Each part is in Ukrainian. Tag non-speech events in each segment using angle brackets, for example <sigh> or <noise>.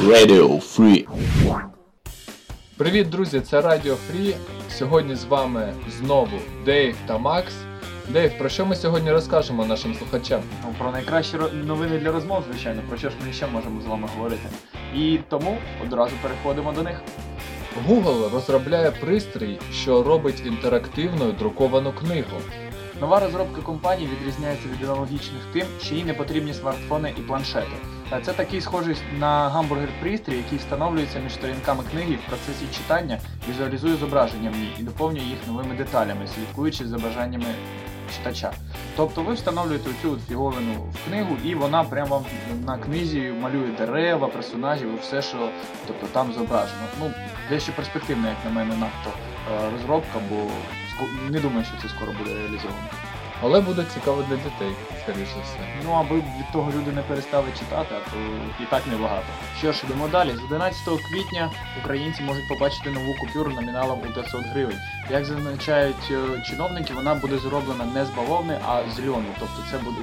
Radio Free. Привіт, друзі! Це Радіо Фрі. Сьогодні з вами знову Дейв та Макс. Дейв, про що ми сьогодні розкажемо нашим слухачам? Ну, про найкращі новини для розмов, звичайно, про що ж ми ще можемо з вами говорити. І тому одразу переходимо до них. Google розробляє пристрій, що робить інтерактивною друковану книгу. Нова розробка компанії відрізняється від аналогічних тим, що їй не потрібні смартфони і планшети. Е, Це такий схожий на гамбургер-пристрій, який встановлюється між сторінками книги в процесі читання візуалізує зображення в ній і доповнює їх новими деталями, слідкуючи за бажаннями читача. Тобто ви встановлюєте цю фіговину в книгу, і вона прямо на книзі малює дерева, персонажів, і все, що тобто, там зображено. Ну, дещо перспективна, як на мене, надто е, розробка, бо не думаю, що це скоро буде реалізовано. Але буде цікаво для дітей, скоріше все. Ну, аби від того люди не перестали читати, а то і так небагато. Що ж, йдемо далі. З 11 квітня українці можуть побачити нову купюру номіналом у 500 гривень. Як зазначають е, чиновники, вона буде зроблена не з бавовни, а з льону. Тобто це буде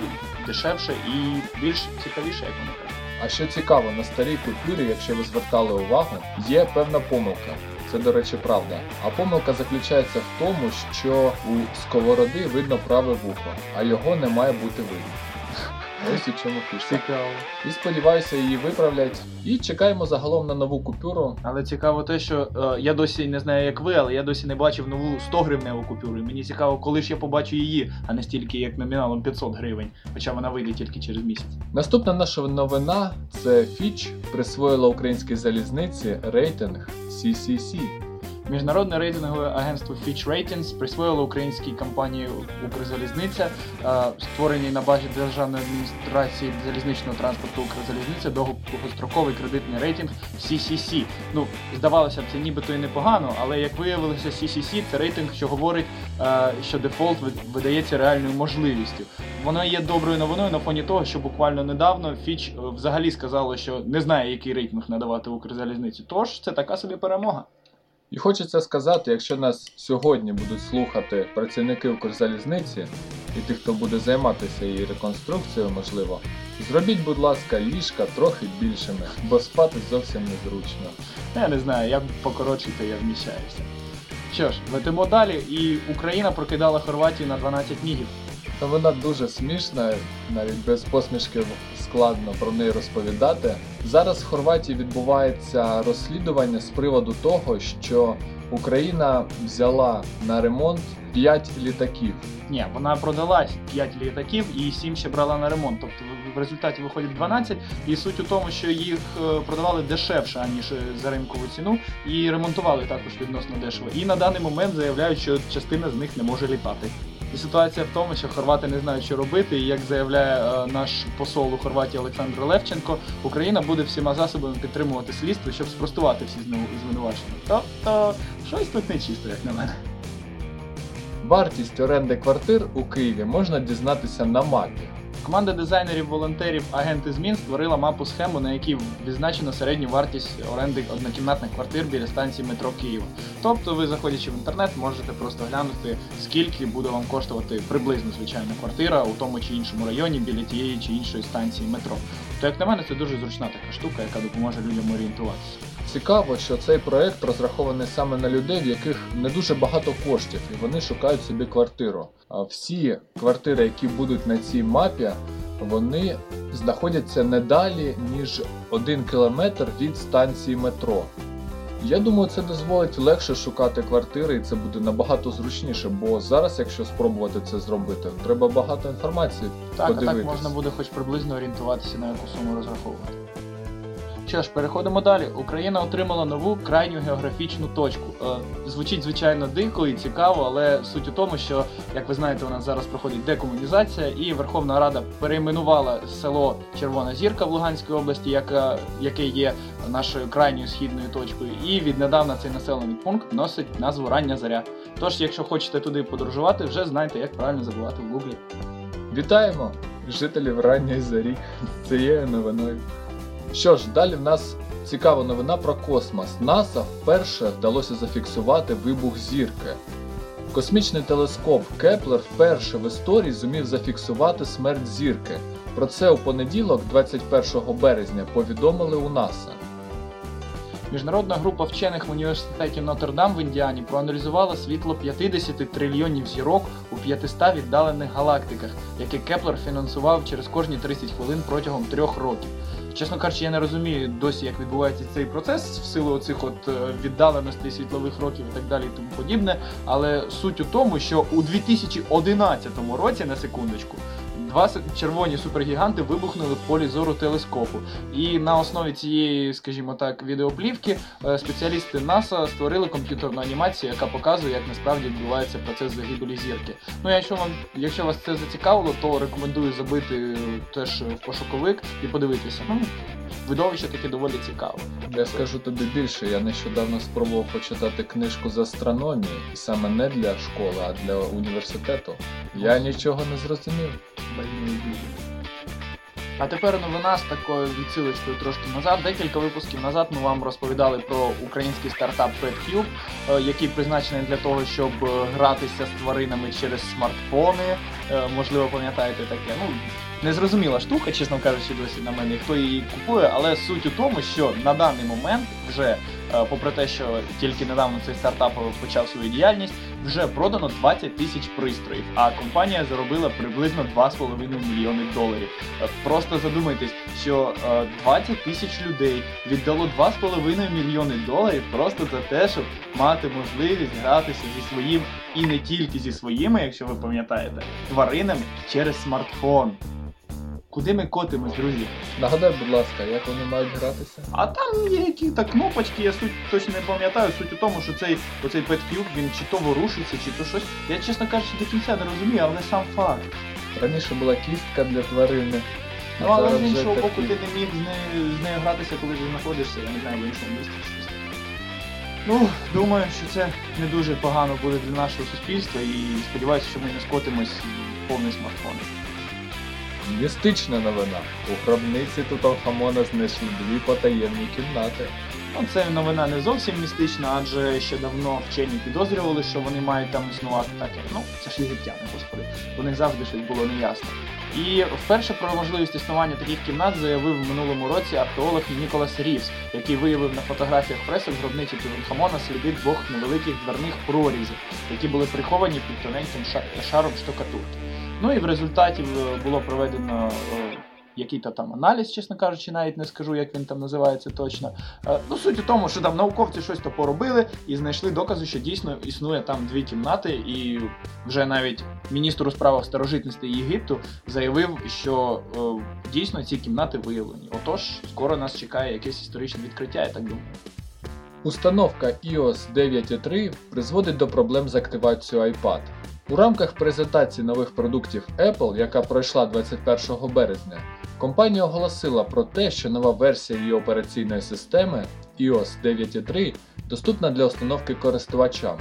дешевше і більш цікавіше, як вони кажуть. А що цікаво, на старій купюрі, якщо ви звертали увагу, є певна помилка. Це, до речі, правда. А помилка заключається в тому, що у сковороди видно праве вухо, а його не має бути видно. Ось у чому фішка. Цікаво. І сподіваюся, її виправлять. І чекаємо загалом на нову купюру. Але цікаво те, що е, я досі не знаю, як ви, але я досі не бачив нову 100 гривневу купюру. І мені цікаво, коли ж я побачу її, а не стільки як номіналом 500 гривень, хоча вона вийде тільки через місяць. Наступна наша новина це Фіч присвоїла українській залізниці рейтинг CCC. Міжнародне рейтингове агентство Fitch Ratings присвоїло українській компанії Укрзалізниця, е, створеній на базі Державної адміністрації залізничного транспорту Укрзалізниця, довгостроковий кредитний рейтинг CCC. Ну, здавалося б, це нібито і непогано, але як виявилося, CCC це рейтинг, що говорить, е, що дефолт видається реальною можливістю. Воно є доброю новиною на фоні того, що буквально недавно Фіч е, взагалі сказало, що не знає, який рейтинг надавати Укрзалізниці. Тож це така собі перемога. І хочеться сказати, якщо нас сьогодні будуть слухати працівники Укрзалізниці і тих, хто буде займатися її реконструкцією, можливо, зробіть, будь ласка, ліжка трохи більшими, бо спати зовсім незручно. Я не знаю, як покоротшити я вміщаюся. Що ж, летимо далі, і Україна прокидала Хорватію на 12 мігів. Та вона дуже смішна, навіть без посмішки складно про неї розповідати. Зараз в Хорватії відбувається розслідування з приводу того, що Україна взяла на ремонт 5 літаків. Ні, вона продала 5 літаків і 7 ще брала на ремонт. Тобто в- результаті виходить 12, і суть у тому, що їх е, продавали дешевше, аніж за ринкову ціну, і ремонтували також відносно дешево. І на даний момент заявляють, що частина з них не може літати. І ситуація в тому, що хорвати не знають, що робити, і як заявляє е, наш посол у Хорватії Олександр Левченко, Україна буде всіма засобами підтримувати слідство, щоб спростувати всі звинувачення. Тобто, щось тут нечисто, як на мене. Вартість оренди квартир у Києві можна дізнатися на мапі. Команда дизайнерів, волонтерів, агенти змін створила мапу схему, на якій відзначено середню вартість оренди однокімнатних квартир біля станції метро Києва. Тобто, ви заходячи в інтернет, можете просто глянути, скільки буде вам коштувати приблизно звичайна квартира у тому чи іншому районі біля тієї чи іншої станції метро. То як на мене, це дуже зручна така штука, яка допоможе людям орієнтуватися. Цікаво, що цей проект розрахований саме на людей, в яких не дуже багато коштів, і вони шукають собі квартиру. Всі квартири, які будуть на цій мапі, вони знаходяться не далі, ніж один кілометр від станції метро. Я думаю, це дозволить легше шукати квартири, і це буде набагато зручніше, бо зараз, якщо спробувати це зробити, треба багато інформації Так, а так можна буде хоч приблизно орієнтуватися, на яку суму розраховувати. Що ж, переходимо далі. Україна отримала нову крайню географічну точку. Е, звучить звичайно дико і цікаво, але суть у тому, що, як ви знаєте, у нас зараз проходить декомунізація, і Верховна Рада перейменувала село Червона Зірка в Луганській області, яка, яке є нашою крайньою східною точкою. І віднедавна цей населений пункт носить назву Рання Заря. Тож, якщо хочете туди подорожувати, вже знайте, як правильно забувати в гуглі. Вітаємо жителів ранньої зорі з цією новиною. Що ж, далі в нас цікава новина про космос. НАСА вперше вдалося зафіксувати вибух зірки. Космічний телескоп Кеплер вперше в історії зумів зафіксувати смерть зірки. Про це у понеділок, 21 березня, повідомили у НАСА. Міжнародна група вчених в університеті Нотр-Дам в Індіані проаналізувала світло 50 трильйонів зірок у 500 віддалених галактиках, які Кеплер фінансував через кожні 30 хвилин протягом трьох років. Чесно кажучи, я не розумію досі, як відбувається цей процес в силу оцих от е, віддаленостей світлових років і так далі і тому подібне. Але суть у тому, що у 2011 році, на секундочку, два червоні супергіганти вибухнули в полі зору телескопу. І на основі цієї, скажімо так, відеоплівки е, спеціалісти НАСА створили комп'ютерну анімацію, яка показує, як насправді відбувається процес загибелі зірки. Ну, якщо вам, якщо вас це зацікавило, то рекомендую забити е, теж в пошуковик і подивитися. Ну, видовище таке доволі цікаве. Я скажу тобі більше, я нещодавно спробував почитати книжку з астрономії, і саме не для школи, а для університету. Я нічого не зрозумів. А тепер новина з такою відсилочкою трошки назад. Декілька випусків назад ми вам розповідали про український стартап PetCube, е, який призначений для того, щоб е, гратися з тваринами через смартфони. Е, Можливо, пам'ятаєте таке. Ну, незрозуміла штука, чесно кажучи, досі на мене, хто її купує, але суть у тому, що на даний момент вже, е, попри те, що тільки недавно цей стартап почав свою діяльність, вже продано 20 тисяч пристроїв, а компанія заробила приблизно 2,5 мільйони доларів. Е, Просто задумайтесь, що е, 20 тисяч людей віддало 2,5 мільйони доларів просто за те, щоб мати можливість гратися зі своїм і не тільки зі своїми, якщо ви пам'ятаєте, тваринами через смартфон. Куди ми котимось, друзі? Нагадай, будь ласка, як вони мають гратися? А там є які то кнопочки, я суть точно не пам'ятаю. Суть у тому, що цей оцей PetCube, він чи то ворушиться, чи то щось. Я чесно кажучи, до кінця не розумію, але сам факт. Раніше була кістка для тварини. Ну але з іншого боку, ти не міг з нею, з нею гратися, коли ти знаходишся, я не знаю, в іншому місці чи щось. Ну, думаю, що це не дуже погано буде для нашого суспільства і сподіваюся, що ми не скотимось в повний смартфон. Містична новина. У гробниці Тутанхамона знайшли дві потаємні кімнати. Ну, це новина не зовсім містична, адже ще давно вчені підозрювали, що вони мають там існувати так, як ну це ж єгиптяни, господи. Них завжди щось було неясно. І вперше про можливість існування таких кімнат заявив в минулому році археолог Ніколас Рівс, який виявив на фотографіях преси в гробниці Тутанхамона сліди двох невеликих дверних прорізів, які були приховані під тоненьким шаром штукатурки. Ну і в результаті е, було проведено е, який-то там аналіз, чесно кажучи, навіть не скажу, як він там називається точно. Е, Ну, суть у тому, що там науковці щось то поробили і знайшли докази, що дійсно існує там дві кімнати, і вже навіть міністр у справах старожитності Єгипту заявив, що дійсно ці кімнати виявлені. Отож, скоро нас чекає якесь історичне відкриття, я так думаю. Установка iOS 9.3 призводить до проблем з активацією iPad. У рамках презентації нових продуктів Apple, яка пройшла 21 березня, компанія оголосила про те, що нова версія її операційної системи iOS 9.3 доступна для установки користувачам.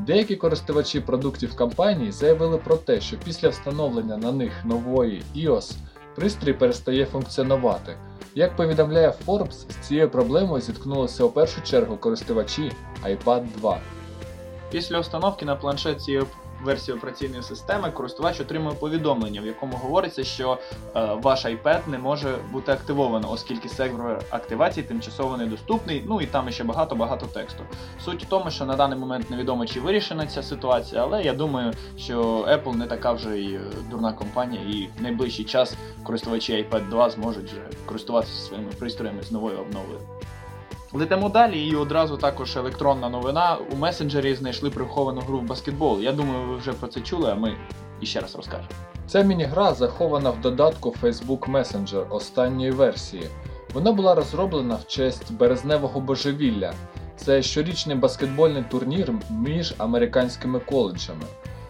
Деякі користувачі продуктів компанії заявили про те, що після встановлення на них нової iOS пристрій перестає функціонувати. Як повідомляє Forbes, з цією проблемою зіткнулися у першу чергу користувачі iPad 2. Після установки на планшет цієї версії операційної системи користувач отримує повідомлення, в якому говориться, що е, ваш iPad не може бути активовано, оскільки сервер активації тимчасово недоступний. Ну і там ще багато-багато тексту. Суть у тому, що на даний момент невідомо, чи вирішена ця ситуація, але я думаю, що Apple не така вже й е, дурна компанія, і в найближчий час користувачі iPad 2 зможуть вже користуватися своїми пристроями з новою обновою. Летимо далі, і одразу також електронна новина. У месенджері знайшли приховану гру в баскетбол. Я думаю, ви вже про це чули, а ми іще раз розкажемо. Ця міні-гра захована в додатку Facebook Messenger останньої версії. Вона була розроблена в честь березневого божевілля. Це щорічний баскетбольний турнір між американськими коледжами.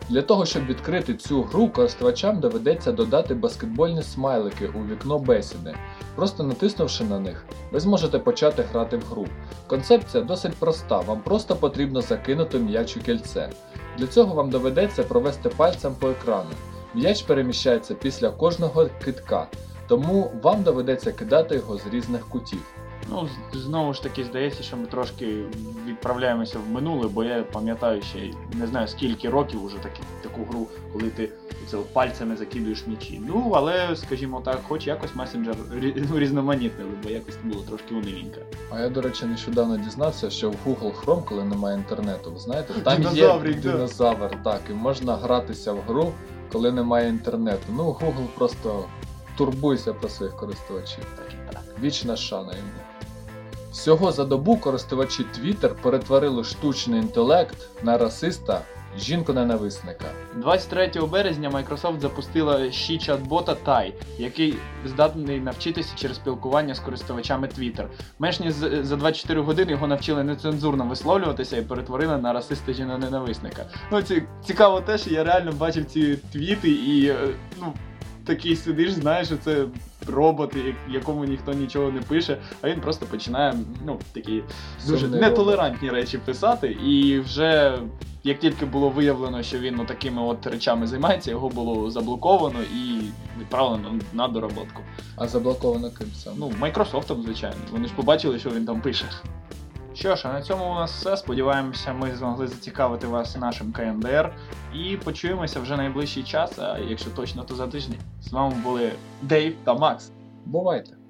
Для того, щоб відкрити цю гру, користувачам доведеться додати баскетбольні смайлики у вікно бесіди. Просто натиснувши на них, ви зможете почати грати в гру. Концепція досить проста, вам просто потрібно закинути м'яч у кільце. Для цього вам доведеться провести пальцем по екрану. М'яч переміщається після кожного китка, тому вам доведеться кидати його з різних кутів. Ну, знову ж таки, здається, що ми трошки відправляємося в минуле, бо я пам'ятаю ще не знаю скільки років уже такі, таку гру, коли ти це пальцями закидуєш м'ячі. Ну, але, скажімо так, хоч якось месенджер <laughs> ну, різноманітнили, бо якось було трошки унилінько. А я, до речі, нещодавно дізнався, що в Google Chrome, коли немає інтернету, ви знаєте, <laughs> там є да. динозавр, так, і можна гратися в гру, коли немає інтернету. Ну, Google просто турбуйся про своїх користувачів. Так і так. Вічна шана йому. Всього за добу користувачі Twitter перетворили штучний інтелект на расиста, жінку-ненависника. 23 березня Microsoft запустила ще чат-бота Tai, який здатний навчитися через спілкування з користувачами Twitter. Менш ніж за 24 години його навчили нецензурно висловлюватися і перетворили на расиста жіноненависника. Ну, ці, цікаво те, що я реально бачив ці твіти і е, ну. Такий сидиш, знаєш, що це робот, якому ніхто нічого не пише, а він просто починає ну, такі дуже Сумний нетолерантні речі писати, і вже як тільки було виявлено, що він ну, такими от речами займається, його було заблоковано і відправлено на доработку. А заблоковано ким саме? Ну, Майкрософтом, звичайно. Вони ж побачили, що він там пише. Що ж, а на цьому у нас все. Сподіваємося, ми змогли зацікавити вас нашим КНДР. І почуємося вже найближчий час, а якщо точно, то за тиждень. З вами були Дейв та Макс. Бувайте!